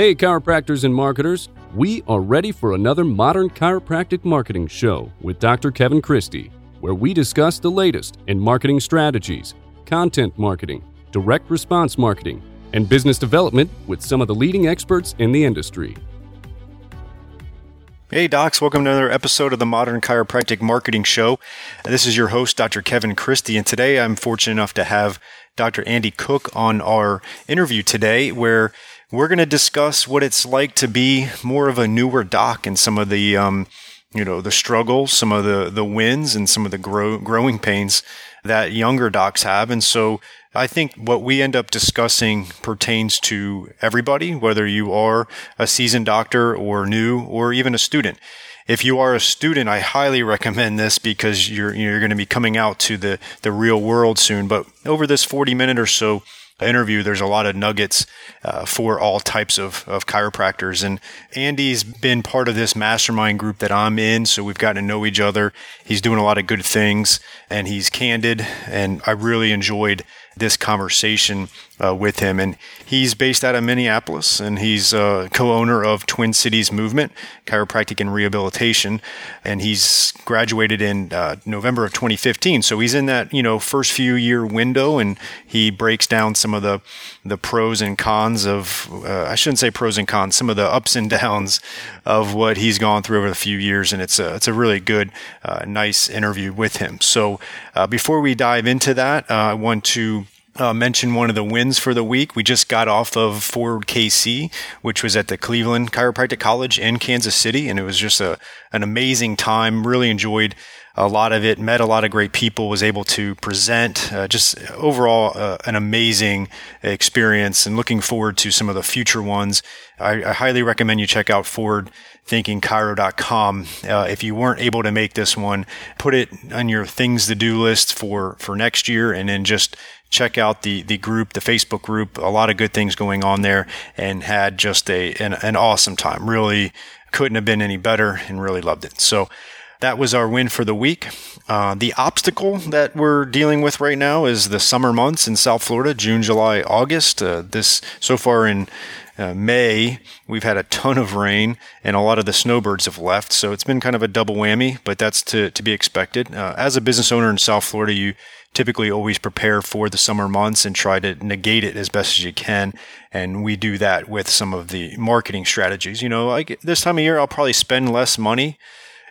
Hey, chiropractors and marketers, we are ready for another modern chiropractic marketing show with Dr. Kevin Christie, where we discuss the latest in marketing strategies, content marketing, direct response marketing, and business development with some of the leading experts in the industry. Hey, docs, welcome to another episode of the Modern Chiropractic Marketing Show. This is your host, Dr. Kevin Christie, and today I'm fortunate enough to have Dr. Andy Cook on our interview today, where we're going to discuss what it's like to be more of a newer doc and some of the, um, you know, the struggles, some of the, the wins and some of the grow, growing pains that younger docs have. And so I think what we end up discussing pertains to everybody, whether you are a seasoned doctor or new or even a student. If you are a student, I highly recommend this because you're, you're going to be coming out to the, the real world soon. But over this 40 minute or so, interview, there's a lot of nuggets uh, for all types of, of chiropractors. And Andy's been part of this mastermind group that I'm in, so we've gotten to know each other. He's doing a lot of good things, and he's candid, and I really enjoyed this conversation uh, with him. And he's based out of Minneapolis, and he's uh, co-owner of Twin Cities Movement Chiropractic and Rehabilitation, and he's graduated in uh, November of 2015. So he's in that you know first few year window, and he breaks down some of the the pros and cons of uh, I shouldn't say pros and cons, some of the ups and downs of what he's gone through over the few years, and it's a it's a really good, uh, nice interview with him. So before we dive into that, I want to uh, mention one of the wins for the week. We just got off of Forward KC, which was at the Cleveland Chiropractic College in Kansas City, and it was just a an amazing time. Really enjoyed a lot of it. Met a lot of great people. Was able to present. Uh, just overall, uh, an amazing experience, and looking forward to some of the future ones. I, I highly recommend you check out Forward thinkingchiro.com. Uh, if you weren't able to make this one, put it on your things to do list for, for next year and then just check out the, the group, the Facebook group. A lot of good things going on there and had just a, an, an awesome time. Really couldn't have been any better and really loved it. So that was our win for the week. Uh, the obstacle that we're dealing with right now is the summer months in South Florida, June, July, August. Uh, this so far in uh, May, we've had a ton of rain and a lot of the snowbirds have left. So it's been kind of a double whammy, but that's to, to be expected. Uh, as a business owner in South Florida, you typically always prepare for the summer months and try to negate it as best as you can. And we do that with some of the marketing strategies. You know, like this time of year, I'll probably spend less money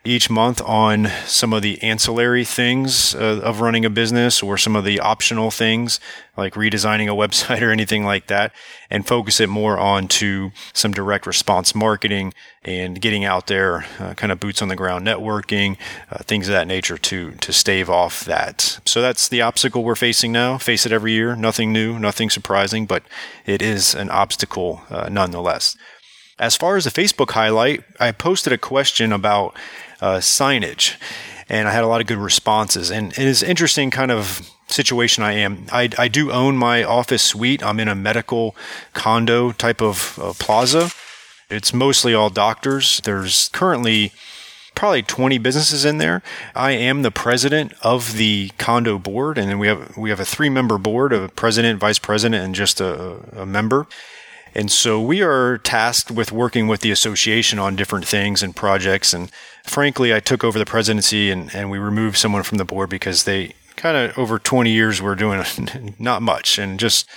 each month on some of the ancillary things uh, of running a business or some of the optional things like redesigning a website or anything like that and focus it more on to some direct response marketing and getting out there uh, kind of boots on the ground networking uh, things of that nature to to stave off that. So that's the obstacle we're facing now. Face it every year. Nothing new nothing surprising but it is an obstacle uh, nonetheless. As far as the Facebook highlight, I posted a question about uh, signage, and I had a lot of good responses. And it is interesting kind of situation I am. I, I do own my office suite. I'm in a medical condo type of uh, plaza. It's mostly all doctors. There's currently probably 20 businesses in there. I am the president of the condo board, and then we have we have a three member board of a president, vice president, and just a, a member. And so we are tasked with working with the association on different things and projects. And frankly, I took over the presidency and, and we removed someone from the board because they kind of over 20 years were doing not much and just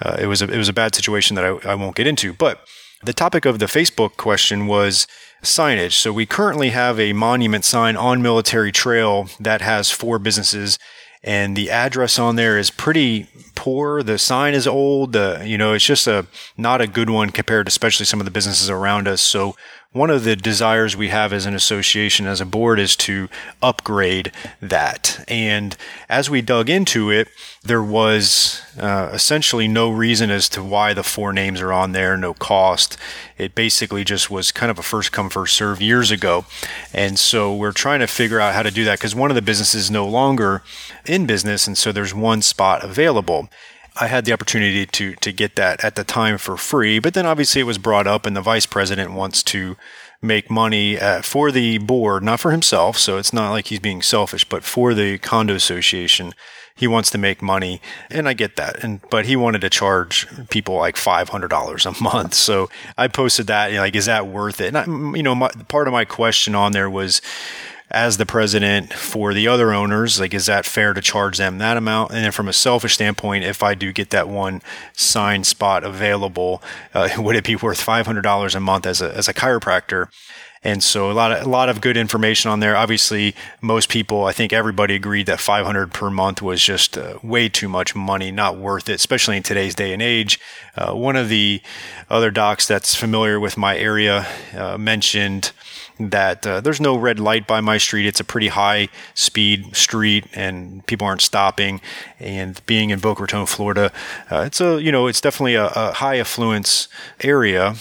uh, it was a, it was a bad situation that I, I won't get into. But the topic of the Facebook question was signage. So we currently have a monument sign on Military Trail that has four businesses and the address on there is pretty poor. The sign is old. Uh, you know, it's just a not a good one compared to especially some of the businesses around us. So one of the desires we have as an association, as a board, is to upgrade that. And as we dug into it, there was uh, essentially no reason as to why the four names are on there, no cost. It basically just was kind of a first come, first serve years ago. And so we're trying to figure out how to do that because one of the businesses no longer in business. And so there's one spot available. I had the opportunity to to get that at the time for free, but then obviously it was brought up, and the vice president wants to make money uh, for the board, not for himself. So it's not like he's being selfish, but for the condo association, he wants to make money. And I get that. And, but he wanted to charge people like $500 a month. So I posted that, you know, like, is that worth it? And I, you know, my, part of my question on there was, as the president for the other owners, like, is that fair to charge them that amount? And then from a selfish standpoint, if I do get that one sign spot available, uh, would it be worth $500 a month as a, as a chiropractor? And so a lot of a lot of good information on there. Obviously, most people, I think everybody agreed that 500 per month was just uh, way too much money, not worth it, especially in today's day and age. Uh, one of the other docs that's familiar with my area uh, mentioned that uh, there's no red light by my street. It's a pretty high speed street, and people aren't stopping. And being in Boca Raton, Florida, uh, it's a you know it's definitely a, a high affluence area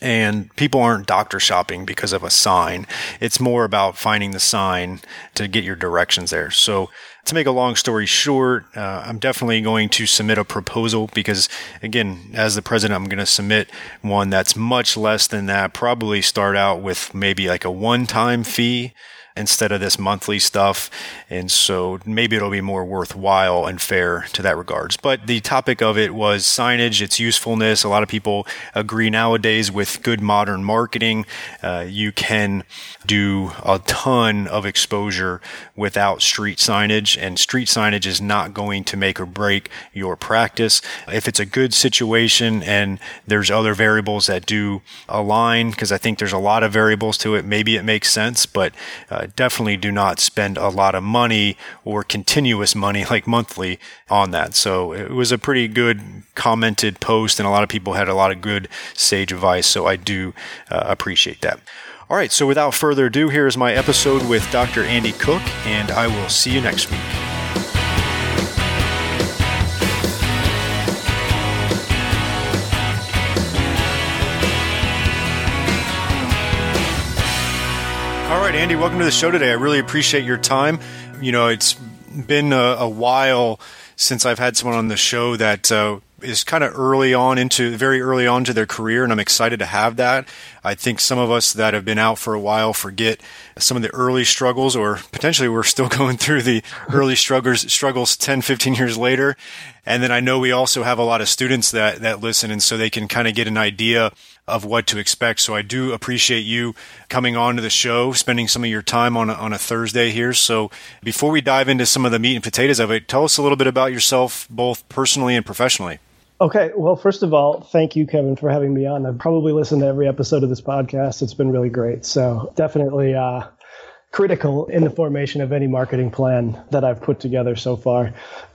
and people aren't doctor shopping because of a sign. It's more about finding the sign to get your directions there. So to make a long story short, uh, I'm definitely going to submit a proposal because, again, as the president, I'm going to submit one that's much less than that. Probably start out with maybe like a one time fee instead of this monthly stuff. And so maybe it'll be more worthwhile and fair to that regards. But the topic of it was signage, its usefulness. A lot of people agree nowadays with good modern marketing. Uh, you can do a ton of exposure without street signage and street signage is not going to make or break your practice. If it's a good situation and there's other variables that do align, because I think there's a lot of variables to it, maybe it makes sense, but uh, definitely do not spend a lot of money or continuous money like monthly on that. So it was a pretty good commented post, and a lot of people had a lot of good sage advice. So I do uh, appreciate that. All right, so without further ado, here is my episode with Dr. Andy Cook, and I will see you next week. All right, Andy, welcome to the show today. I really appreciate your time. You know, it's been a, a while since I've had someone on the show that uh, is kind of early on into very early on to their career, and I'm excited to have that. I think some of us that have been out for a while forget some of the early struggles, or potentially we're still going through the early struggles struggles 10, 15 years later. And then I know we also have a lot of students that that listen, and so they can kind of get an idea of what to expect. So I do appreciate you coming on to the show, spending some of your time on a, on a Thursday here. So before we dive into some of the meat and potatoes of it, tell us a little bit about yourself, both personally and professionally. Okay. Well, first of all, thank you, Kevin, for having me on. I've probably listened to every episode of this podcast. It's been really great. So definitely uh, critical in the formation of any marketing plan that I've put together so far.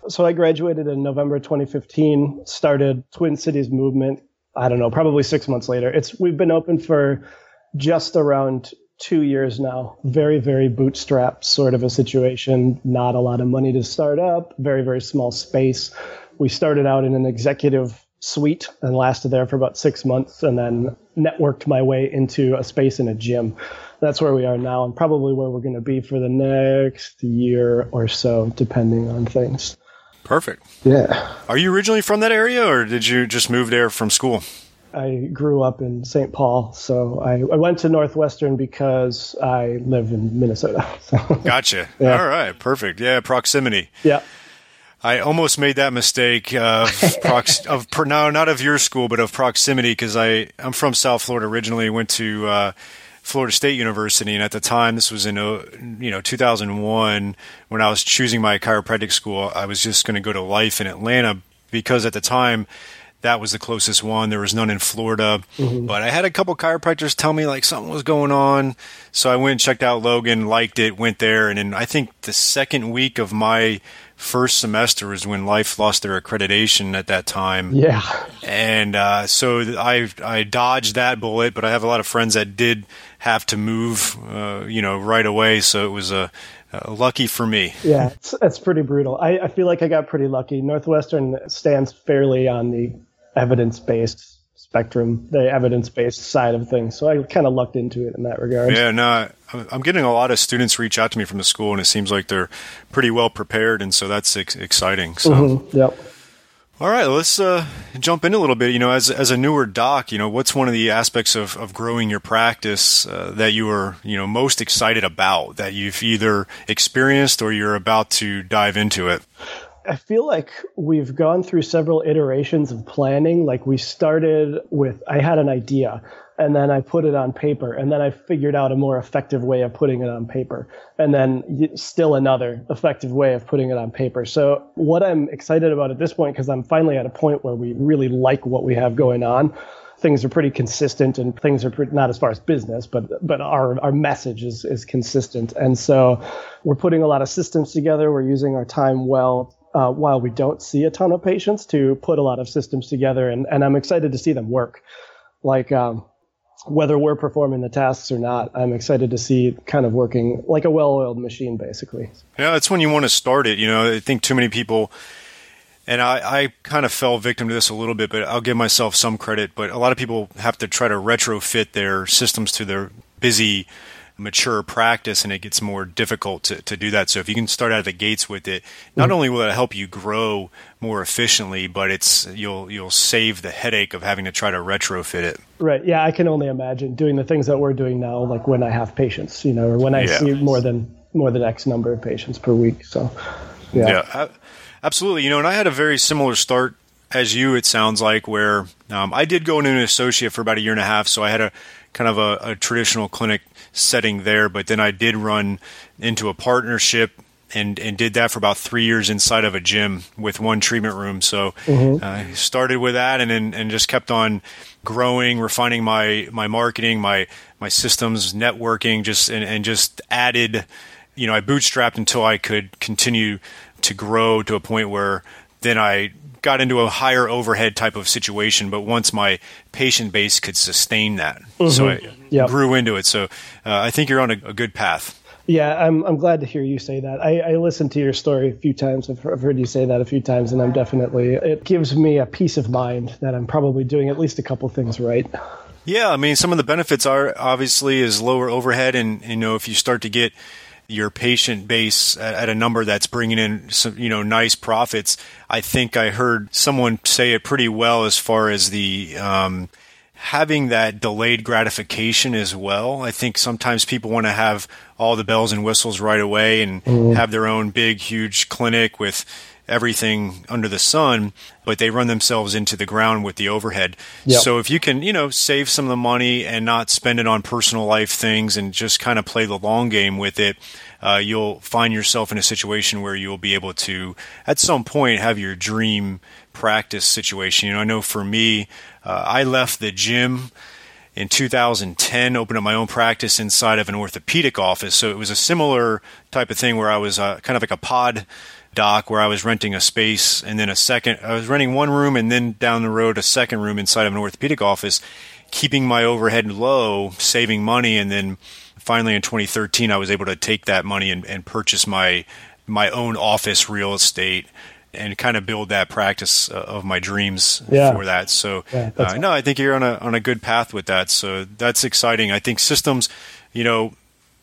So I graduated in November 2015, started Twin Cities Movement. I don't know, probably six months later. It's we've been open for just around two years now. Very, very bootstrap sort of a situation. Not a lot of money to start up. Very, very small space we started out in an executive suite and lasted there for about six months and then networked my way into a space in a gym. That's where we are now and probably where we're going to be for the next year or so, depending on things. Perfect. Yeah. Are you originally from that area or did you just move there from school? I grew up in St. Paul, so I, I, went to Northwestern because I live in Minnesota. So. Gotcha. Yeah. All right, perfect. Yeah, proximity. Yeah. I almost made that mistake of prox- of no, not of your school, but of proximity because I I'm from South Florida originally. Went to uh, Florida State University, and at the time, this was in uh, you know 2001 when I was choosing my chiropractic school. I was just going to go to Life in Atlanta because at the time that was the closest one. There was none in Florida, mm-hmm. but I had a couple chiropractors tell me like something was going on, so I went and checked out Logan, liked it, went there, and then I think the second week of my first semester was when Life lost their accreditation at that time. Yeah. And uh, so I I dodged that bullet, but I have a lot of friends that did have to move, uh, you know, right away. So it was a. Uh, lucky for me. Yeah, it's, it's pretty brutal. I, I feel like I got pretty lucky. Northwestern stands fairly on the evidence based spectrum, the evidence based side of things. So I kind of lucked into it in that regard. Yeah, no, I'm getting a lot of students reach out to me from the school, and it seems like they're pretty well prepared, and so that's ex- exciting. So. Mm-hmm. Yep. All right, let's uh, jump in a little bit. You know, as as a newer doc, you know, what's one of the aspects of, of growing your practice uh, that you are, you know, most excited about that you've either experienced or you're about to dive into it? I feel like we've gone through several iterations of planning. Like we started with, I had an idea and then I put it on paper, and then I figured out a more effective way of putting it on paper, and then still another effective way of putting it on paper. So what I'm excited about at this point, because I'm finally at a point where we really like what we have going on. Things are pretty consistent, and things are pretty, not as far as business, but but our our message is is consistent, and so we're putting a lot of systems together. We're using our time well. Uh, while we don't see a ton of patients, to put a lot of systems together, and, and I'm excited to see them work. Like um, whether we're performing the tasks or not, I'm excited to see kind of working like a well-oiled machine, basically. Yeah, that's when you want to start it. You know, I think too many people, and I, I kind of fell victim to this a little bit, but I'll give myself some credit. But a lot of people have to try to retrofit their systems to their busy mature practice and it gets more difficult to, to do that. So if you can start out of the gates with it, not mm-hmm. only will it help you grow more efficiently, but it's you'll you'll save the headache of having to try to retrofit it. Right. Yeah, I can only imagine doing the things that we're doing now, like when I have patients, you know, or when I yeah. see more than more than X number of patients per week. So yeah. Yeah, absolutely. You know, and I had a very similar start as you, it sounds like, where um, I did go into an associate for about a year and a half, so I had a kind of a, a traditional clinic setting there. But then I did run into a partnership and and did that for about three years inside of a gym with one treatment room. So mm-hmm. uh, started with that, and then and just kept on growing, refining my my marketing, my my systems, networking, just and, and just added. You know, I bootstrapped until I could continue to grow to a point where then I got into a higher overhead type of situation, but once my patient base could sustain that, mm-hmm. so I yep. grew into it. So uh, I think you're on a, a, good path. Yeah, I'm I'm glad to hear you say that. I, I listened to your story a few times. I've, I've heard you say that a few times, and I'm definitely it gives me a peace of mind that I'm probably doing at least a couple things right. Yeah, I mean, some of the benefits are obviously is lower overhead, and you know if you start to get your patient base at, at, a number that's bringing in some, you know, nice profits. I think I heard someone say it pretty well as far as the um, having that delayed gratification as well. I think sometimes people want to have all the bells and whistles right away and mm-hmm. have their own big, huge clinic with everything under the sun, but they run themselves into the ground with the overhead. Yep. So if you can, you know, save some of the money and not spend it on personal life things and just kind of play the long game with it, uh, you'll find yourself in a situation where you'll be able to, at some point, have your dream practice situation. You know, I know for me, uh, I left the gym in 2010 opened up my own practice inside of an orthopedic office so it was a similar type of thing where i was uh, kind of like a pod doc where I was renting a space and then a second. I was renting one room and then down the road a second room inside of an orthopedic office, keeping my overhead low, saving money, and then finally in 2013 I was able to take that money and, and purchase my my own office real estate and kind of build that practice uh, of my dreams yeah. for that. So yeah, uh, no, I think you're on a on a good path with that. So that's exciting. I think systems, you know,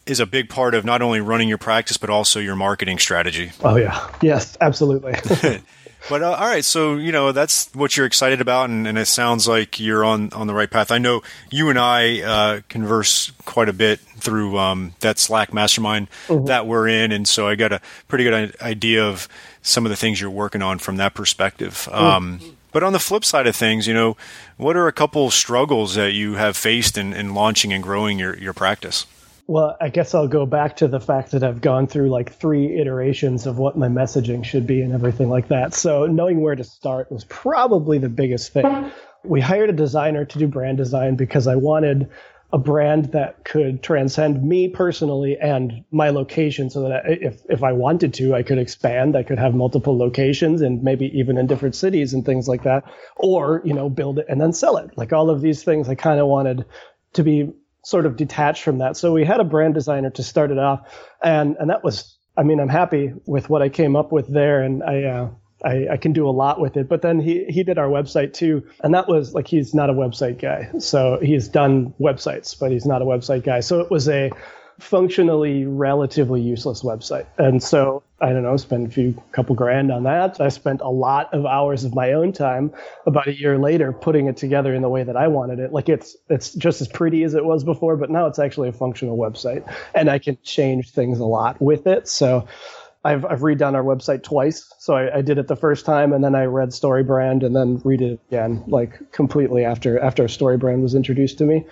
is a big part of not only running your practice but also your marketing strategy. Oh yeah, yes, absolutely. but uh, all right, so you know that's what you're excited about, and, and, it sounds like you're on on the right path. I know you and I uh, converse quite a bit through um, that Slack mastermind mm-hmm. that we're in, and so I got a pretty good idea of some of the things you're working on from that perspective. Mm-hmm. Um, but on the flip side of things, you know, what are a couple struggles that you have faced in, in launching and growing your, your practice? Well, I guess I'll go back to the fact that I've gone through like three iterations of what my messaging should be and everything like that. So knowing where to start was probably the biggest thing. We hired a designer to do brand design because I wanted a brand that could transcend me personally and my location so that if, if I wanted to, I could expand. I could have multiple locations and maybe even in different cities and things like that. Or, you know, build it and then sell it. Like all of these things I kind of wanted to be sort of detached from that. So we had a brand designer to start it off, and and that was, I mean, I'm happy with what I came up with there, and I. Uh, I, I, can do a lot with it. But then he he did our website too, and that was like he's not a website guy. So he's done websites, but he's not a website guy. So it was a functionally relatively useless website. And so I don't know, spend a few couple grand on that. I spent a lot of hours of my own time about a year later putting it together in the way that I wanted it. Like it's it's just as pretty as it was before, but now it's actually a functional website and I can change things a lot with it. So I've, I've redone our website twice. So I, I, did it the first time and then I read StoryBrand and then read it again, like completely after after StoryBrand was introduced to me.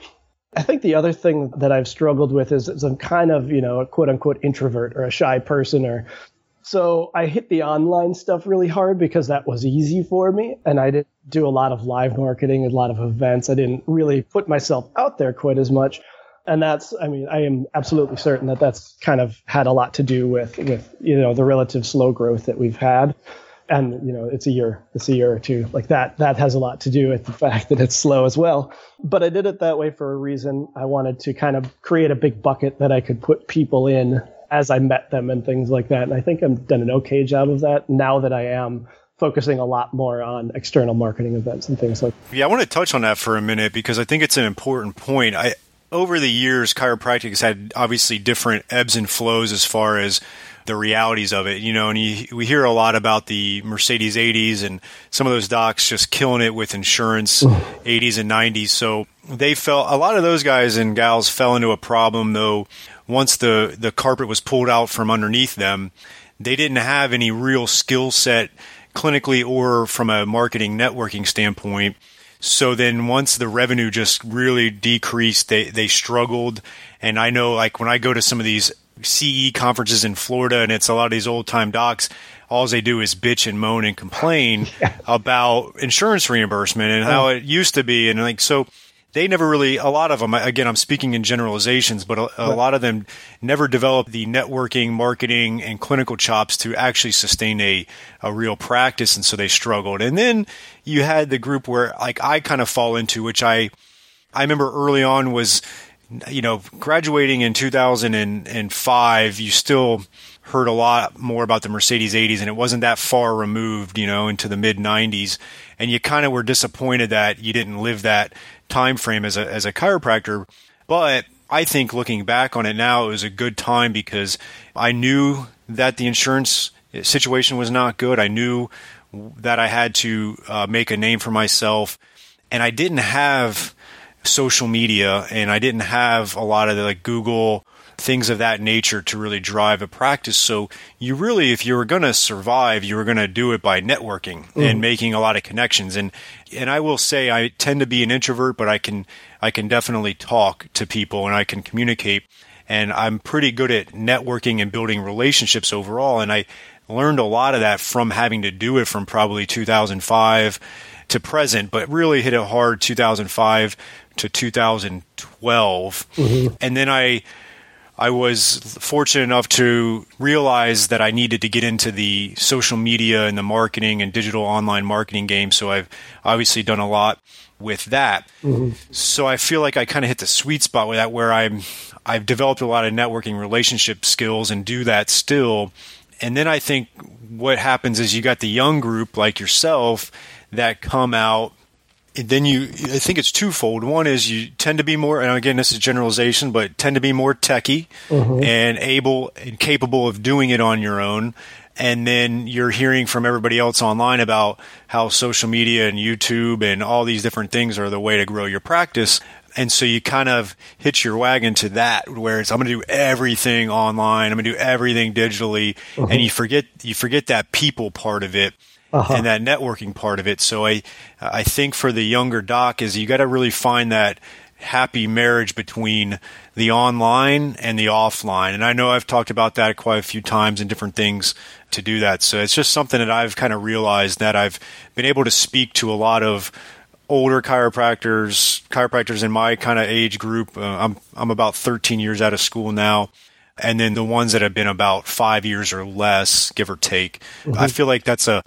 I think the other thing that I've struggled with is, is I'm kind of, you know, a quote unquote introvert or a shy person or so I hit the online stuff really hard because that was easy for me. And I didn't do a lot of live marketing, a lot of events. I didn't really put myself out there quite as much and that's i mean i am absolutely certain that that's kind of had a lot to do with with you know the relative slow growth that we've had. And you know it's a year it's a year or two. Like that that has a lot to do with the fact that it's slow as well. But i did it that way for a reason. I wanted to kind of create a big bucket that i could put people in as i met them and things like that. And i think i've done an okay job of that now that i am focusing a lot more on external marketing events and things like yeah i want to touch on that for a minute because i think it's an important point. I over the years, chiropractic has had obviously different ebbs and flows as far as the realities of it, you know, and you, we hear a lot about the Mercedes 80s and some of those docs just killing it with insurance 80s and 90s. So they fell, a lot of those guys and gals fell into a problem though. Once the, the carpet was pulled out from underneath them, they didn't have any real skill set clinically or from a marketing networking standpoint so then once the revenue just really decreased, they, they struggled. And I know like when I go to some of these CE conferences in Florida and it's a lot of these old time docs, all they do is bitch and moan and complain yeah. about insurance reimbursement and how oh. it used to be. And like, so they never really a lot of them again i'm speaking in generalizations but a, a, lot of them never developed the networking marketing and clinical chops to actually sustain a, a real practice and so they struggled. And then you had the group where like i kind of fall into which i i remember early on was you know graduating in 2005 you still heard a lot more about the mercedes 80s and it wasn't that far removed you know into the mid 90s and you kind of were disappointed that you didn't live that time frame as a as a chiropractor, but I think looking back on it now, it was a good time because I knew that the insurance situation was not good. I knew that I had to uh, make a name for myself, and I didn't have social media, and I didn't have a lot of the like Google things of that nature to really drive a practice. So you really, if you were going to survive, you were going to do it by networking mm. and making a lot of connections. And and I will say I tend to be an introvert, but I can I can definitely talk to people and I can communicate. And I'm pretty good at networking and building relationships overall. And I learned a lot of that from having to do it from probably 2005 to present, but really hit it hard 2005 to 2012. Mm-hmm. And then I I was fortunate enough to realize that I needed to get into the social media and the marketing and digital online marketing game. So I've obviously done a lot with that. Mm-hmm. So I feel like I kind of hit the sweet spot with that where I'm I've developed a lot of networking relationship skills and do that still. And then I think what happens is you got the young group like yourself that come out then you i think it's twofold one is you tend to be more and again this is generalization but tend to be more techy mm-hmm. and able and capable of doing it on your own and then you're hearing from everybody else online about how social media and youtube and all these different things are the way to grow your practice and so you kind of hitch your wagon to that where it's i'm going to do everything online i'm going to do everything digitally mm-hmm. and you forget you forget that people part of it uh-huh. and that networking part of it. So I, I think for the younger doc is you got to really find that happy marriage between the online and the offline. And I know I've talked about that quite a few times in different things to do that. So it's just something that I've kind of realized that I've been able to speak to a lot of older chiropractors, chiropractors in my kind of age group. Uh, I'm I'm about 13 years out of school now. And then the ones that have been about five years or less, give or take. Mm-hmm. I feel like that's a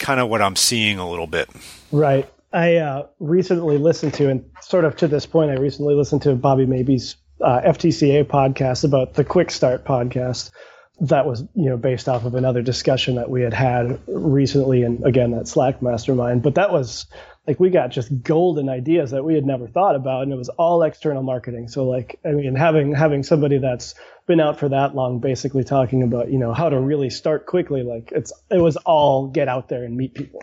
kind of what I'm seeing a little bit. Right. I uh, recently listened to, and sort of to this point, I recently listened to Bobby Maybee's uh, FTCA podcast about the Quick Start podcast. That was, you know, based off of another discussion that we had had recently, and again, that Slack mastermind. But that was like we got just golden ideas that we had never thought about and it was all external marketing. So like i mean having having somebody that's been out for that long basically talking about you know how to really start quickly like it's it was all get out there and meet people.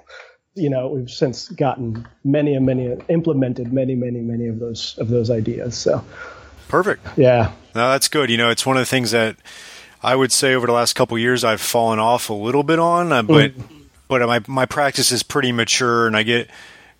You know we've since gotten many and many implemented many many many of those of those ideas so. Perfect. Yeah. No that's good. You know it's one of the things that i would say over the last couple years i've fallen off a little bit on uh, but mm. but my my practice is pretty mature and i get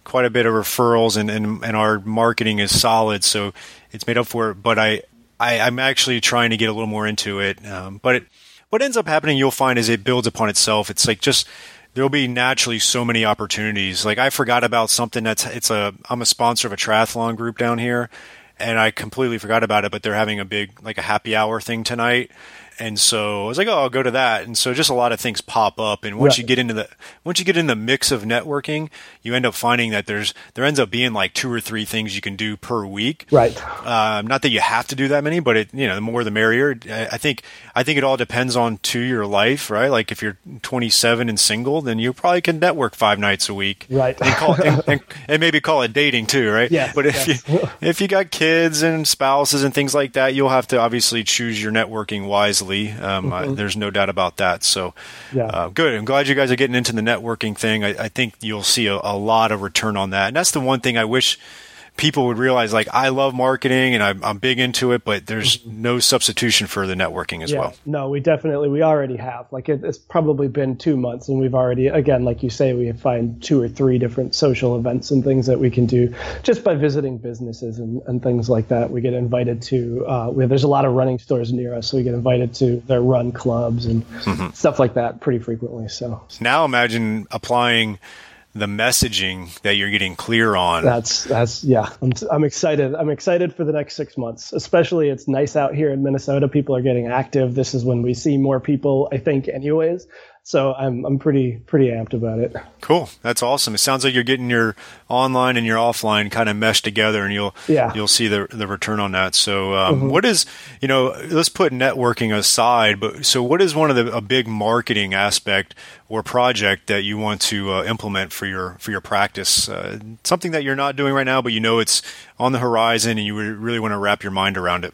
quite a bit of referrals and, and, and our marketing is solid. So it's made up for it. But I, I, am actually trying to get a little more into it. Um, but it, what ends up happening, you'll find is it builds upon itself. It's like just, there'll be naturally so many opportunities. Like I forgot about something that's, it's a, I'm a sponsor of a triathlon group down here and I completely forgot about it, but they're having a big, like a happy hour thing tonight and so I was like, oh, I'll go to that. And so just a lot of things pop up. And once right. you get into the once you get in the mix of networking, you end up finding that there's there ends up being like two or three things you can do per week. Right. Um, not that you have to do that many, but it you know the more the merrier. I think I think it all depends on to your life, right? Like if you're 27 and single, then you probably can network five nights a week. Right. And, call, and, and, and maybe call it dating too, right? Yeah. But if yes. you if you got kids and spouses and things like that, you'll have to obviously choose your networking wisely um, mm-hmm. there's no doubt about that. So, yeah. uh, good. I'm glad you guys are getting into the networking thing. I, I think you'll see a, a, lot of return on that. And that's the one thing I wish people would realize like I love marketing and I'm, I'm big into it, but there's mm-hmm. no substitution for the networking as yeah, well. No, we definitely, we already have like it, it's probably been two months and we've already, again, like you say, we find two or three different social events and things that we can do just by visiting businesses and, and things like that. We get invited to, uh, we, there's a lot of running stores near us. So we get invited to their run clubs and mm-hmm. stuff like that pretty frequently. So now imagine applying the messaging that you're getting clear on. That's that's yeah. I'm I'm excited. I'm excited for the next six months. Especially, it's nice out here in Minnesota. People are getting active. This is when we see more people. I think, anyways. So I'm I'm pretty pretty amped about it. Cool, that's awesome. It sounds like you're getting your online and your offline kind of meshed together, and you'll yeah. you'll see the the return on that. So um, mm-hmm. what is you know let's put networking aside, but so what is one of the a big marketing aspect or project that you want to uh, implement for your for your practice? Uh, something that you're not doing right now, but you know it's on the horizon, and you really want to wrap your mind around it.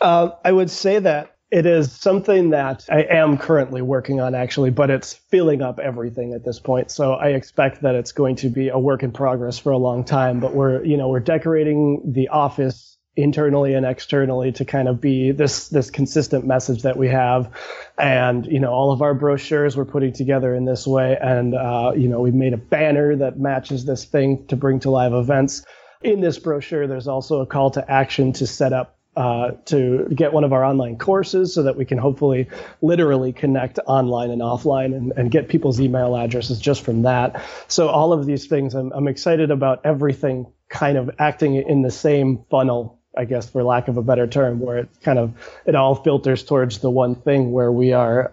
Uh, I would say that it is something that I am currently working on actually, but it's filling up everything at this point. So I expect that it's going to be a work in progress for a long time, but we're, you know, we're decorating the office internally and externally to kind of be this this consistent message that we have. And you know all of our brochures we're putting together in this way. And uh, you know we've made a banner that matches this thing to bring to live events. In this brochure there's also a call to action to set up uh, to get one of our online courses so that we can hopefully literally connect online and offline and, and get people's email addresses just from that. So all of these things, I'm, I'm excited about everything kind of acting in the same funnel I guess for lack of a better term, where it kind of it all filters towards the one thing where we are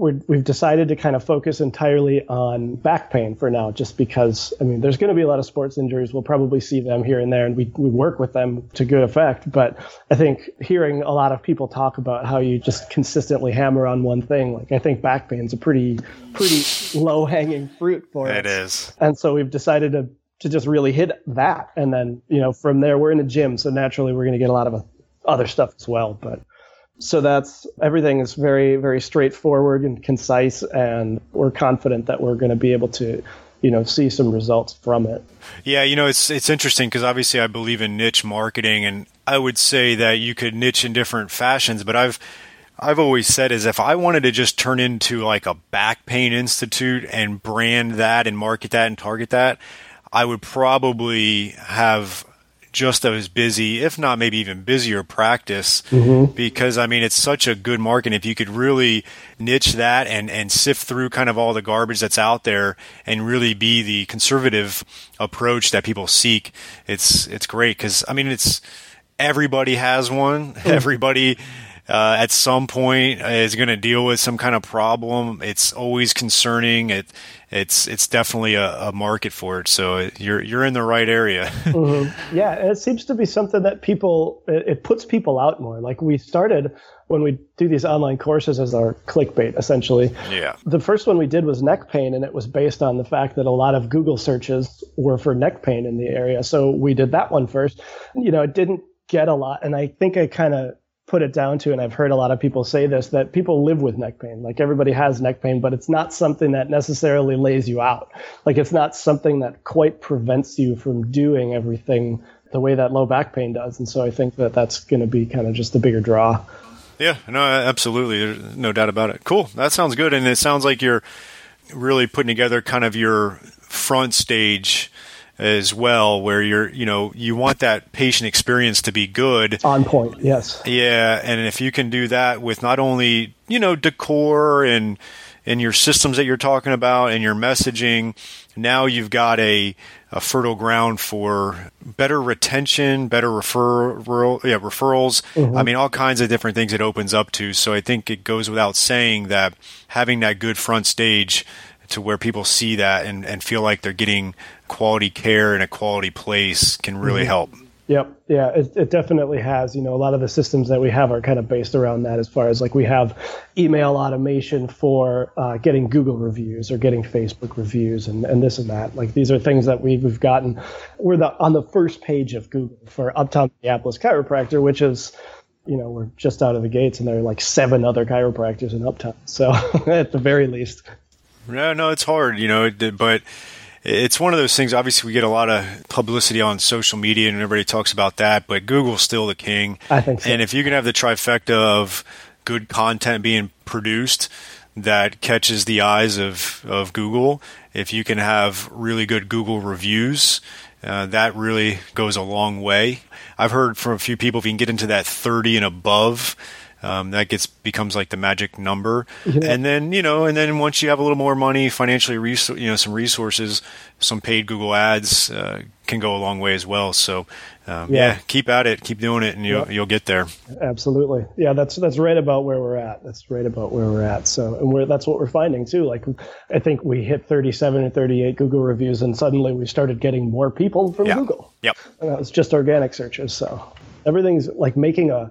we have decided to kind of focus entirely on back pain for now, just because, I mean, there's going to be a lot of sports injuries. We'll probably see them here and there, and we, we work with them to good effect. But I think hearing a lot of people talk about how you just consistently hammer on one thing, like I think back pain's a pretty, pretty low hanging fruit for it us. It is. And so we've decided to, to just really hit that. And then, you know, from there, we're in a gym. So naturally, we're going to get a lot of other stuff as well. But so that's everything is very, very straightforward and concise, and we're confident that we're going to be able to, you know, see some results from it. Yeah, you know, it's it's interesting because obviously I believe in niche marketing, and I would say that you could niche in different fashions, but I've I've always said is if I wanted to just turn into like a back pain institute and brand that and market that and target that, I would probably have just as busy, if not maybe even busier practice mm-hmm. because I mean, it's such a good market. If you could really niche that and, and sift through kind of all the garbage that's out there and really be the conservative approach that people seek, it's, it's great. Cause I mean, it's, everybody has one. Mm. Everybody, uh, at some point is going to deal with some kind of problem. It's always concerning. It it's it's definitely a, a market for it. So you're you're in the right area. mm-hmm. Yeah, and it seems to be something that people it, it puts people out more. Like we started when we do these online courses as our clickbait essentially. Yeah. The first one we did was neck pain and it was based on the fact that a lot of Google searches were for neck pain in the area. So we did that one first. You know, it didn't get a lot and I think I kind of put it down to, and I've heard a lot of people say this, that people live with neck pain. Like everybody has neck pain, but it's not something that necessarily lays you out. Like it's not something that quite prevents you from doing everything the way that low back pain does. And so I think that that's going to be kind of just the bigger draw. Yeah, no, absolutely. There's no doubt about it. Cool. That sounds good. And it sounds like you're really putting together kind of your front stage as well where you're you know you want that patient experience to be good. On point yes. Yeah and if you can do that with not only you know decor and and your systems that you're talking about and your messaging now you've got a, a fertile ground for better retention better referral yeah referrals. Mm-hmm. i mean all kinds of different things it opens up to. So i think it goes without saying that having that good front stage to where people see that and, and feel like they're getting quality care in a quality place can really mm-hmm. help. Yep. Yeah, it, it definitely has. You know, a lot of the systems that we have are kind of based around that as far as like we have email automation for uh, getting Google reviews or getting Facebook reviews and, and this and that. Like these are things that we've, we've gotten. We're the, on the first page of Google for Uptown Minneapolis Chiropractor, which is, you know, we're just out of the gates and there are like seven other chiropractors in Uptown. So at the very least. No, no, it's hard, you know, but it's one of those things. Obviously, we get a lot of publicity on social media, and everybody talks about that. But Google's still the king. I think so. And if you can have the trifecta of good content being produced that catches the eyes of of Google, if you can have really good Google reviews, uh, that really goes a long way. I've heard from a few people if you can get into that 30 and above um, that gets becomes like the magic number, yeah. and then you know, and then once you have a little more money, financially, you know, some resources, some paid Google ads uh, can go a long way as well. So, um, yeah. yeah. keep at it, keep doing it, and you'll yeah. you'll get there. Absolutely, yeah. That's that's right about where we're at. That's right about where we're at. So, and we're that's what we're finding too. Like, I think we hit 37 and 38 Google reviews, and suddenly we started getting more people from Google. Yep, and that was just organic searches. So everything's like making a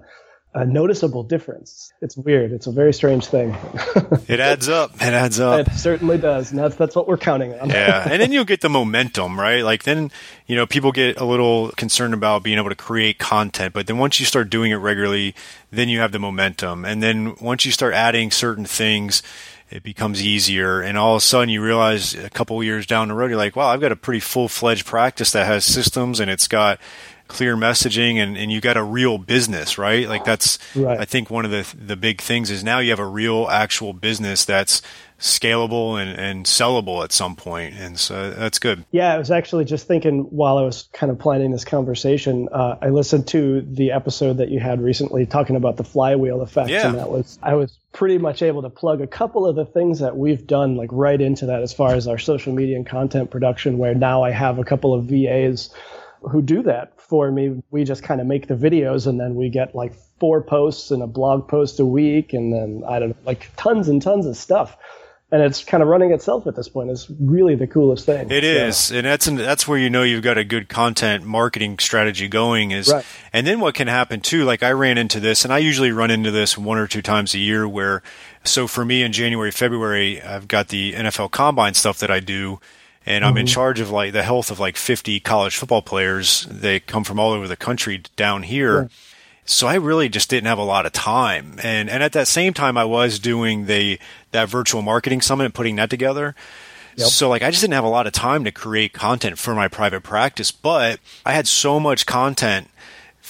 a noticeable difference. It's weird. It's a very strange thing. it adds up. It adds up. It certainly does. And that's that's what we're counting on. yeah. And then you'll get the momentum, right? Like then, you know, people get a little concerned about being able to create content, but then once you start doing it regularly, then you have the momentum. And then once you start adding certain things, it becomes easier and all of a sudden you realize a couple years down the road you're like wow i've got a pretty full-fledged practice that has systems and it's got clear messaging and, and you got a real business, right? Like that's, right. I think one of the, the big things is now you have a real actual business that's scalable and, and sellable at some point. And so that's good. Yeah. I was actually just thinking while I was kind of planning this conversation, uh, I listened to the episode that you had recently talking about the flywheel effect. Yeah. And that was, I was pretty much able to plug a couple of the things that we've done like right into that as far as our social media and content production, where now I have a couple of VAs who do that for me. We just kind of make the videos and then we get like four posts and a blog post a week and then I don't know, like tons and tons of stuff. And it's kind of running itself at this point. It's really the coolest thing. It is, so. and that's that's where you know you've got a good content marketing strategy going. Is right. and then what can happen too? Like I ran into this, and I usually run into this one or two times a year. Where so for me in January, February, I've got the NFL Combine stuff that I do, and I'm mm-hmm. in charge of like the health of like 50 college football players. They come from all over the country down here. So I really just didn't have a lot of time. And and at that same time I was doing the that virtual marketing summit and putting that together. Yep. So like I just didn't have a lot of time to create content for my private practice, but I had so much content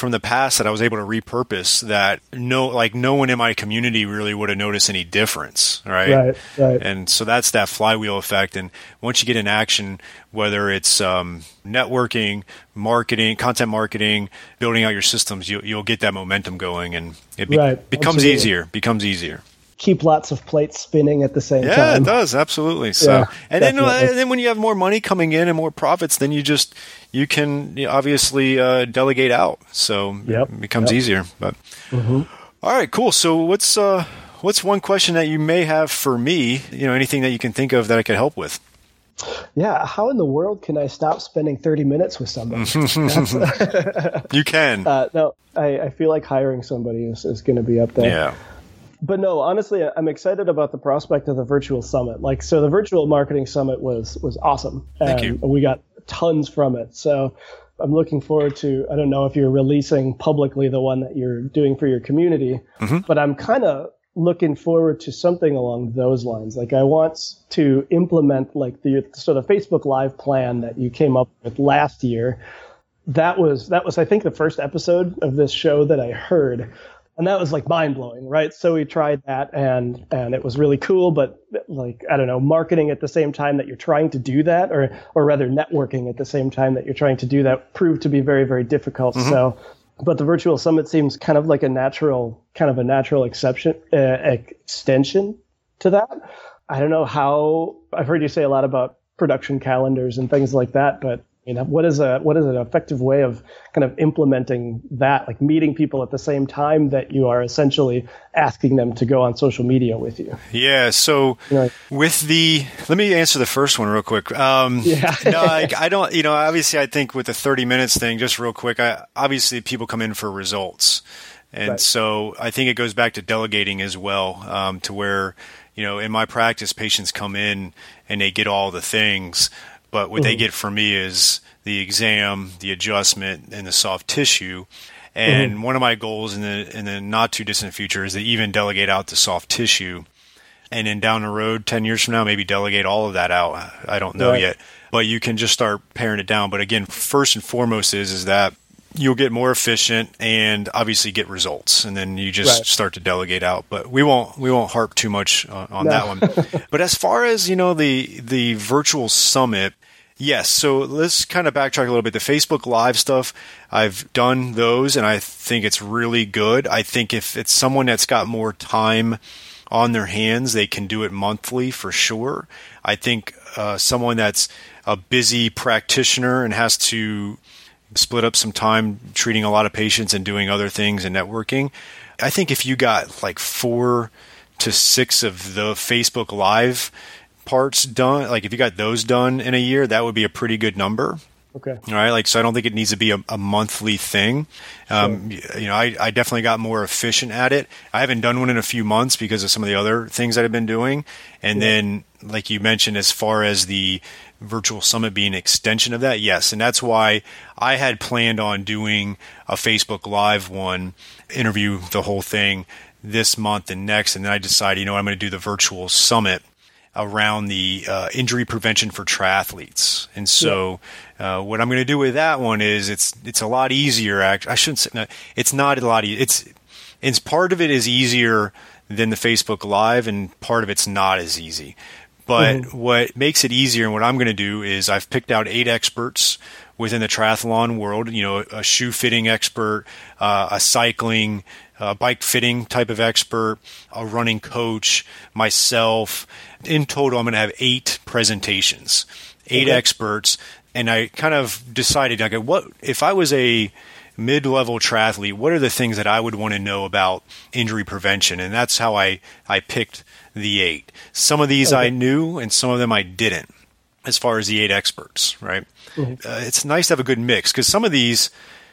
from the past that I was able to repurpose that no like no one in my community really would have noticed any difference, right? Right, right. And so that's that flywheel effect. And once you get in action, whether it's um, networking, marketing, content marketing, building out your systems, you, you'll get that momentum going, and it be- right, becomes absolutely. easier. Becomes easier keep lots of plates spinning at the same yeah, time. Yeah, it does absolutely. So, yeah, and then uh, and then when you have more money coming in and more profits, then you just you can obviously uh, delegate out. So yep, it becomes yep. easier. But mm-hmm. All right, cool. So what's uh, what's one question that you may have for me? You know, anything that you can think of that I could help with? Yeah, how in the world can I stop spending 30 minutes with somebody? you can. Uh, no, I, I, feel like hiring somebody is, is going to be up there. Yeah. But no, honestly, I'm excited about the prospect of the virtual summit. Like, so the virtual marketing summit was was awesome, Thank you. we got tons from it. So I'm looking forward to. I don't know if you're releasing publicly the one that you're doing for your community, mm-hmm. but I'm kind of looking forward to something along those lines. Like I want to implement like the sort of Facebook Live plan that you came up with last year. That was that was I think the first episode of this show that I heard and that was like mind blowing, right? So we tried that, and and it was really cool. But like I don't know, marketing at the same time that you're trying to do that, or or rather networking at the same time that you're trying to do that, proved to be very very difficult. Mm-hmm. So, but the virtual summit seems kind of like a natural kind of a natural exception uh, extension to that. I don't know how I've heard you say a lot about production calendars and things like that, but you know, what is a what is an effective way of kind of implementing that, like meeting people at the same time that you are essentially asking them to go on social media with you? Yeah. So you know, with the, let me answer the first one real quick. Um, yeah. no, I, I, don't. You know, obviously, I think with the thirty minutes thing, just real quick, I, obviously people come in for results, and right. so I think it goes back to delegating as well, um, to where you know, in my practice, patients come in and they get all the things but what mm-hmm. they get from me is the exam, the adjustment, and the soft tissue. And mm-hmm. one of my goals in the in the not too distant future is to even delegate out the soft tissue, and then down the road, ten years from now, maybe delegate all of that out. I don't know right. yet, but you can just start paring it down. But again, first and foremost is is that you'll get more efficient and obviously get results and then you just right. start to delegate out but we won't we won't harp too much on, on no. that one but as far as you know the the virtual summit Yes. So let's kind of backtrack a little bit. The Facebook Live stuff, I've done those and I think it's really good. I think if it's someone that's got more time on their hands, they can do it monthly for sure. I think uh, someone that's a busy practitioner and has to split up some time treating a lot of patients and doing other things and networking. I think if you got like four to six of the Facebook Live parts done, like if you got those done in a year, that would be a pretty good number. Okay. All right. Like, so I don't think it needs to be a, a monthly thing. Um, sure. You know, I, I definitely got more efficient at it. I haven't done one in a few months because of some of the other things that I've been doing. And yeah. then, like you mentioned, as far as the virtual summit being an extension of that, yes. And that's why I had planned on doing a Facebook Live one, interview the whole thing this month and next. And then I decided, you know, I'm going to do the virtual summit around the uh, injury prevention for triathletes. And so, uh, what I'm going to do with that one is it's it's a lot easier. Actually I shouldn't say no, it's not a lot. E- it's it's part of it is easier than the Facebook Live, and part of it's not as easy. But mm-hmm. what makes it easier, and what I'm going to do is I've picked out eight experts within the triathlon world. You know, a shoe fitting expert, uh, a cycling a bike fitting type of expert, a running coach, myself. In total, I'm going to have eight presentations, eight okay. experts, and I kind of decided, okay, what if I was a mid-level triathlete? What are the things that I would want to know about injury prevention? And that's how I I picked the eight. Some of these okay. I knew, and some of them I didn't. As far as the eight experts, right? Mm-hmm. Uh, it's nice to have a good mix because some of these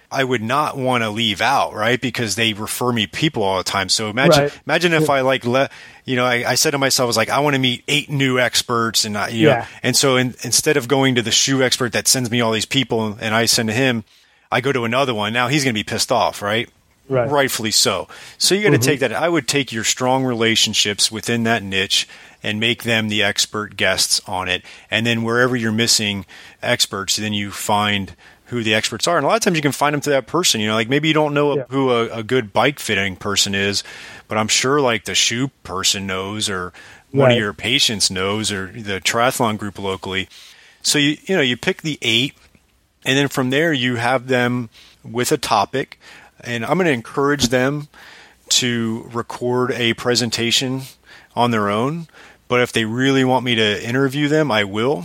I would not want to leave out, right? Because they refer me people all the time. So imagine, right. imagine if I like let, you know, I, I, said to myself, I was like, I want to meet eight new experts and I, you yeah. know, and so in, instead of going to the shoe expert that sends me all these people and I send to him, I go to another one. Now he's going to be pissed off, right? Right. Rightfully so. So you got to mm-hmm. take that. I would take your strong relationships within that niche and make them the expert guests on it. And then wherever you're missing experts, then you find who the experts are. And a lot of times you can find them to that person. You know, like maybe you don't know yeah. who a, a, good bike fitting person is, but I'm sure like the shoe person knows, or one right. of your patients knows, or the triathlon group locally. So you you know you pick the eight, and then from there you have them with a topic, and I'm going to encourage them to record a presentation on their own. But if they really want me to interview them, I will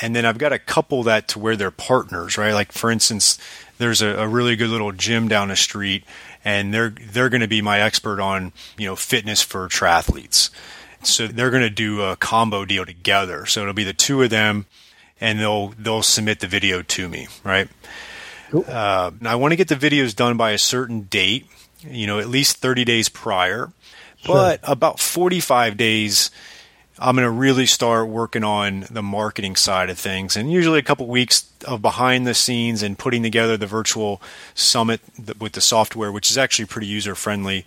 and then I've got to couple that to where they're partners, right? Like for instance, there's a, a, really good little gym down the street, and they're they're going to be my expert on you know fitness for triathletes. So they're going to do a combo deal together. So it'll be the two of them, and they'll they'll submit the video to me, right? Cool. Uh, I want to get the videos done by a certain date, you know, at least 30 days prior. Sure. But about 45 days, I'm going to really start working on the marketing side of things. And usually a couple weeks of behind the scenes and putting together the virtual summit with the software, which is actually pretty user friendly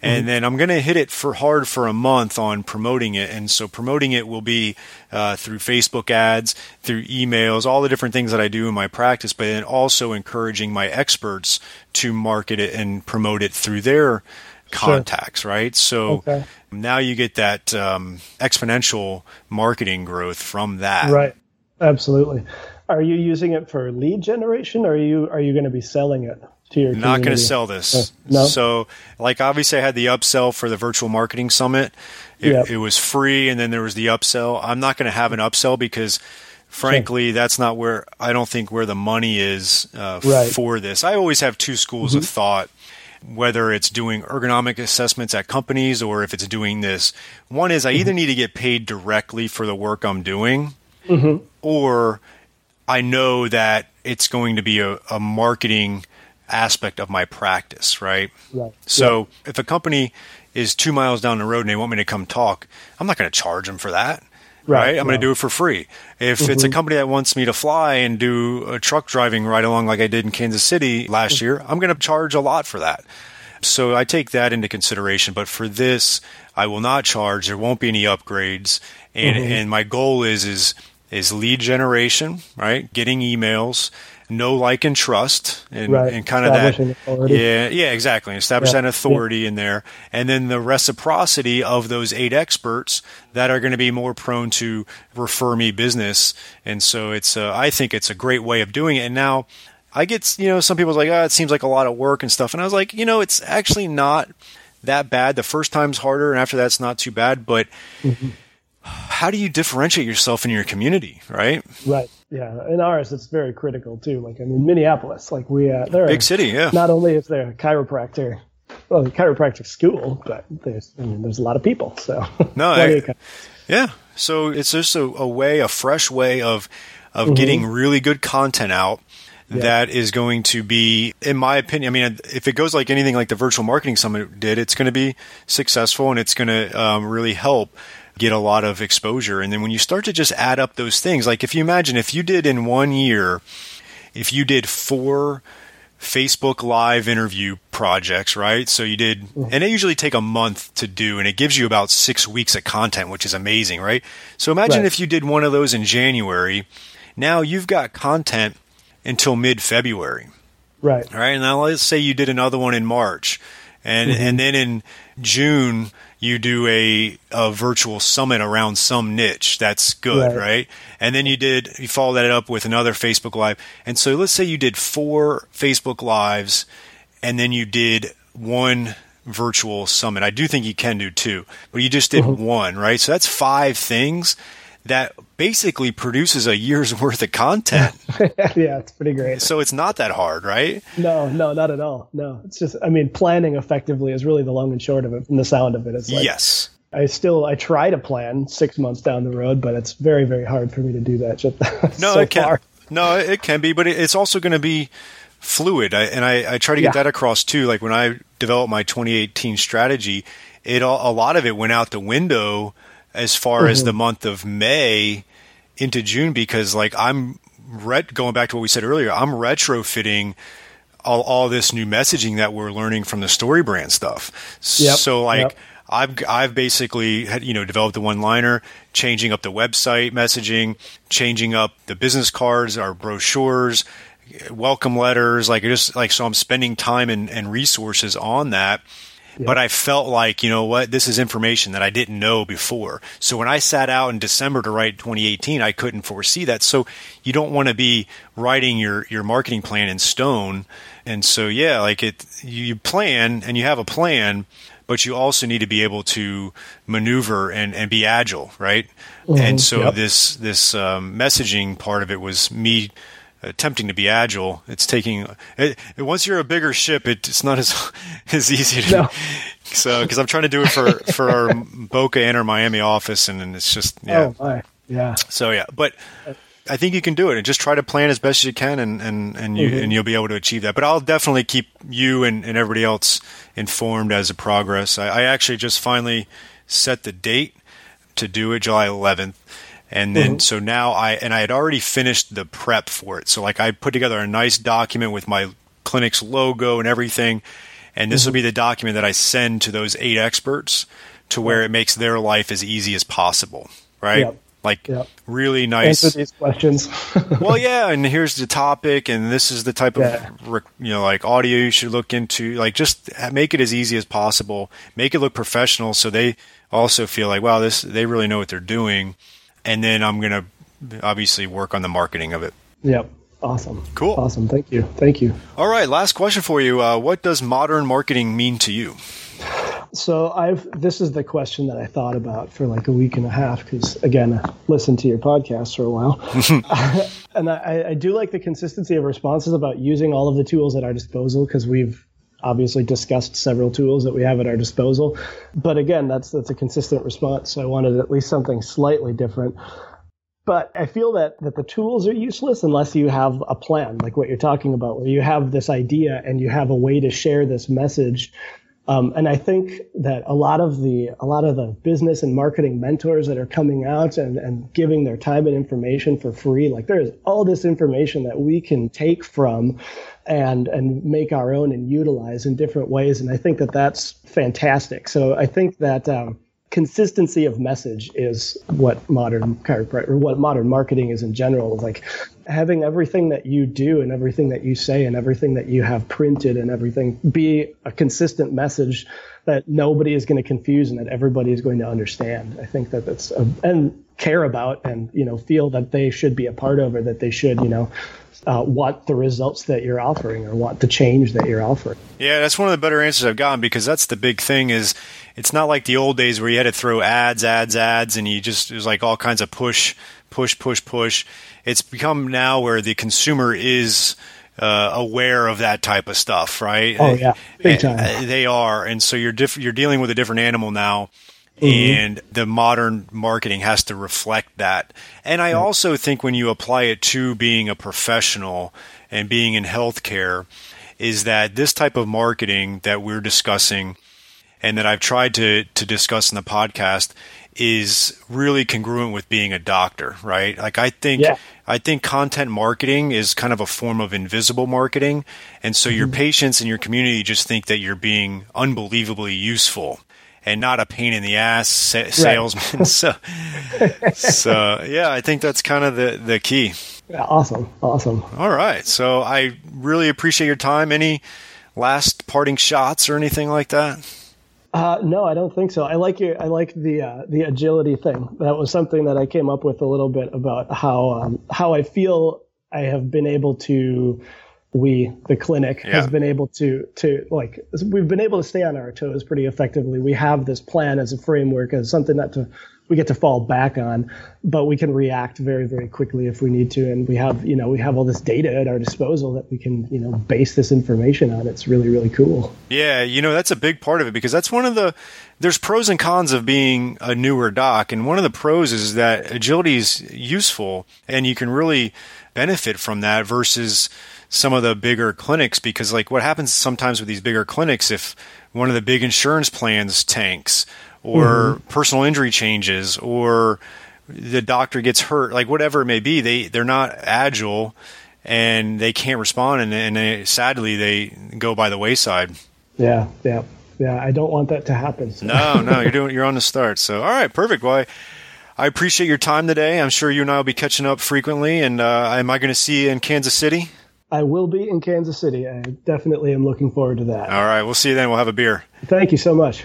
and mm-hmm. then I'm going to hit it for hard for a month on promoting it. And so promoting it will be uh, through Facebook ads, through emails, all the different things that I do in my practice, but then also encouraging my experts to market it and promote it through their contacts, sure. right? So okay. now you get that um, exponential marketing growth from that. Right. Absolutely. Are you using it for lead generation or are you are you going to be selling it? To your not going to sell this. Uh, no. So, like obviously, I had the upsell for the virtual marketing summit. It, yep. it was free, and then there was the upsell. I'm not going to have an upsell because, frankly, sure. that's not where I don't think where the money is uh, right. for this. I always have two schools mm-hmm. of thought. Whether it's doing ergonomic assessments at companies or if it's doing this, one is I mm-hmm. either need to get paid directly for the work I'm doing, mm-hmm. or I know that it's going to be a, a marketing aspect of my practice, right? right. So if a company is two miles down the road and they want me to come talk, I'm not going to charge them for that. Right. right? I'm going to do it for free. If mm-hmm. it's a mm-hmm. company that wants me to fly and do a truck driving right along like I did in Kansas City last mm-hmm. year, I'm going to charge a lot for that. So I take that into consideration. But for this, I will not charge. There won't be any upgrades. And, mm-hmm. and my goal is, is, is lead generation, right? Getting emails, know, like, and trust, and, right. and kind of that. Authority. Yeah, yeah, exactly. Establish yeah. that authority yeah. in there, and then the reciprocity of those eight experts that are going to be more prone to refer me business. And so it's, uh, I think it's a great way of doing it. And now. I get, you know, some people's like, oh, it seems like a lot of work and stuff. And I was like, you know, it's actually not that bad. The first time's harder, and after that's not too bad. But mm-hmm. how do you differentiate yourself in your community, right? Right. Yeah, in ours it's very critical too. Like I mean, Minneapolis, like we uh, there a big city, yeah. Not only is there a chiropractor, well, a chiropractic school, but there's I mean, there's a lot of people. So no, I, yeah. So it's just a, a, way, a fresh way of of mm-hmm. getting really good content out. Yeah. That is going to be, in my opinion, I mean, if it goes like anything like the virtual marketing summit did, it's going to be successful and it's going to um, really help get a lot of exposure. And then when you start to just add up those things, like if you imagine if you did in one year, if you did four Facebook Live interview projects, right? So you did, mm-hmm. and they usually take a month to do, and it gives you about six weeks of content, which is amazing, right? So imagine right. if you did one of those in January. Now you've got content until mid February. Right. All right. And now let's say you did another one in March. And, mm-hmm. and then in June, you do a, a virtual summit around some niche. That's good, right. right. And then you did, you follow that up with another Facebook Live. And so let's say you did four Facebook Lives and then you did one virtual summit. I do think you can do two, but you just did mm-hmm. one, right? So that's five things that basically produces a year's worth of content. yeah, it's pretty great. So it's not that hard, right? No, no, not at all. No, it's just, I mean, planning effectively is really the long and short of it and the sound of it. It's like, yes. I still, I try to plan six months down the road, but it's very, very hard for me to do that. Just no, so it can. Far. No, it can be, but it's also going to be fluid. I, and I, I, try to get yeah. that across too. Like when I developed my 2018 strategy, it all, a lot of it went out the window as far mm-hmm. as the month of May into June because like I'm ret- going back to what we said earlier, I'm retrofitting all, all this new messaging that we're learning from the StoryBrand stuff. Yep. So like yep. I've I've basically had, you know developed the one liner, changing up the website messaging, changing up the business cards, our brochures, welcome letters, like just like so I'm spending time and, and resources on that but I felt like, you know what, this is information that I didn't know before. So when I sat out in December to write 2018, I couldn't foresee that. So you don't want to be writing your, your marketing plan in stone. And so, yeah, like it, you plan and you have a plan, but you also need to be able to maneuver and, and be agile, right? Mm-hmm. And so yep. this, this um, messaging part of it was me attempting to be agile. It's taking it, once you're a bigger ship, it, it's not as as easy to. No. So because I'm trying to do it for for our Boca and our Miami office, and, and it's just yeah, oh, yeah. So yeah, but. I think you can do it and just try to plan as best as you can and, and, and you mm-hmm. and you'll be able to achieve that. But I'll definitely keep you and, and everybody else informed as a progress. I, I actually just finally set the date to do it July 11th. And then, mm-hmm. so now I, and I had already finished the prep for it. So, like, I put together a nice document with my clinic's logo and everything. And this mm-hmm. will be the document that I send to those eight experts to where it makes their life as easy as possible. Right. Yep. Like, yep. really nice. Answer these questions. well, yeah. And here's the topic. And this is the type of, yeah. you know, like audio you should look into. Like, just make it as easy as possible. Make it look professional so they also feel like, wow, this, they really know what they're doing and then I'm going to obviously work on the marketing of it. Yep. Awesome. Cool. Awesome. Thank you. Thank you. All right. Last question for you. Uh, what does modern marketing mean to you? So I've this is the question that I thought about for like a week and a half because again, I listened to your podcast for a while, and I, I do like the consistency of responses about using all of the tools at our disposal because we've obviously discussed several tools that we have at our disposal. But again, that's that's a consistent response. So I wanted at least something slightly different. But I feel that that the tools are useless unless you have a plan, like what you're talking about, where you have this idea and you have a way to share this message. Um, and I think that a lot of the a lot of the business and marketing mentors that are coming out and, and giving their time and information for free, like there is all this information that we can take from and and make our own and utilize in different ways. And I think that that's fantastic. So I think that um, consistency of message is what modern or what modern marketing is in general. Like having everything that you do and everything that you say and everything that you have printed and everything be a consistent message that nobody is going to confuse and that everybody is going to understand. I think that that's a, and care about and you know feel that they should be a part of or that they should you know uh, want the results that you're offering or want the change that you're offering. Yeah, that's one of the better answers I've gotten because that's the big thing is it's not like the old days where you had to throw ads, ads, ads, and you just it was like all kinds of push, push, push, push. It's become now where the consumer is uh, aware of that type of stuff, right? Oh yeah, big time. They are, and so you're diff- you're dealing with a different animal now Mm-hmm. And the modern marketing has to reflect that. And I mm-hmm. also think when you apply it to being a professional and being in healthcare, is that this type of marketing that we're discussing and that I've tried to, to discuss in the podcast is really congruent with being a doctor, right? Like I think yeah. I think content marketing is kind of a form of invisible marketing. And so mm-hmm. your patients and your community just think that you're being unbelievably useful and not a pain in the ass sa- salesman. Right. so, so yeah, I think that's kind of the the key. Yeah, awesome, awesome. All right, so I really appreciate your time. Any last parting shots or anything like that? Uh, no, I don't think so. I like your, I like the uh, the agility thing. That was something that I came up with a little bit about how um, how I feel I have been able to we the clinic yeah. has been able to to like we've been able to stay on our toes pretty effectively we have this plan as a framework as something that to we get to fall back on but we can react very very quickly if we need to. And we have you know we have all this data at our disposal that we can you know base this information on. It's really really cool. Yeah you know that's a big part of it because that's one of the there's pros and cons of being a newer doc. And one of the pros is that agility is useful and you can really benefit from that versus some of the bigger clinics because like what happens sometimes with these bigger clinics if one of the big insurance plans tanks or mm-hmm. personal injury changes or the doctor gets hurt like whatever it may be they they're not agile and they can't respond and, and they, sadly they go by the wayside yeah yeah yeah i don't want that to happen so. no no you're doing you're on the start so all right perfect well I, I appreciate your time today. I'm sure you and I will be catching up frequently. And uh, am I going to see you in Kansas City? I will be in Kansas City. I definitely am looking forward to that. All right. We'll see you then. We'll have a beer. Thank you so much.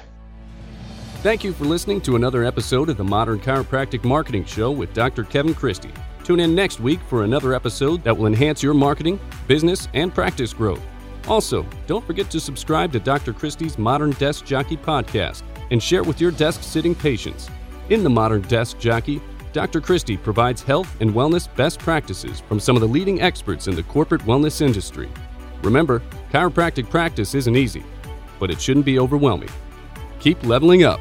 Thank you for listening to another episode of the Modern Chiropractic Marketing Show with Dr. Kevin Christie. Tune in next week for another episode that will enhance your marketing, business, and practice growth. Also, don't forget to subscribe to Dr. Christie's Modern Desk Jockey podcast and share it with your desk sitting patients. In the Modern Desk Jockey, Dr. Christie provides health and wellness best practices from some of the leading experts in the corporate wellness industry. Remember, chiropractic practice isn't easy, but it shouldn't be overwhelming. Keep leveling up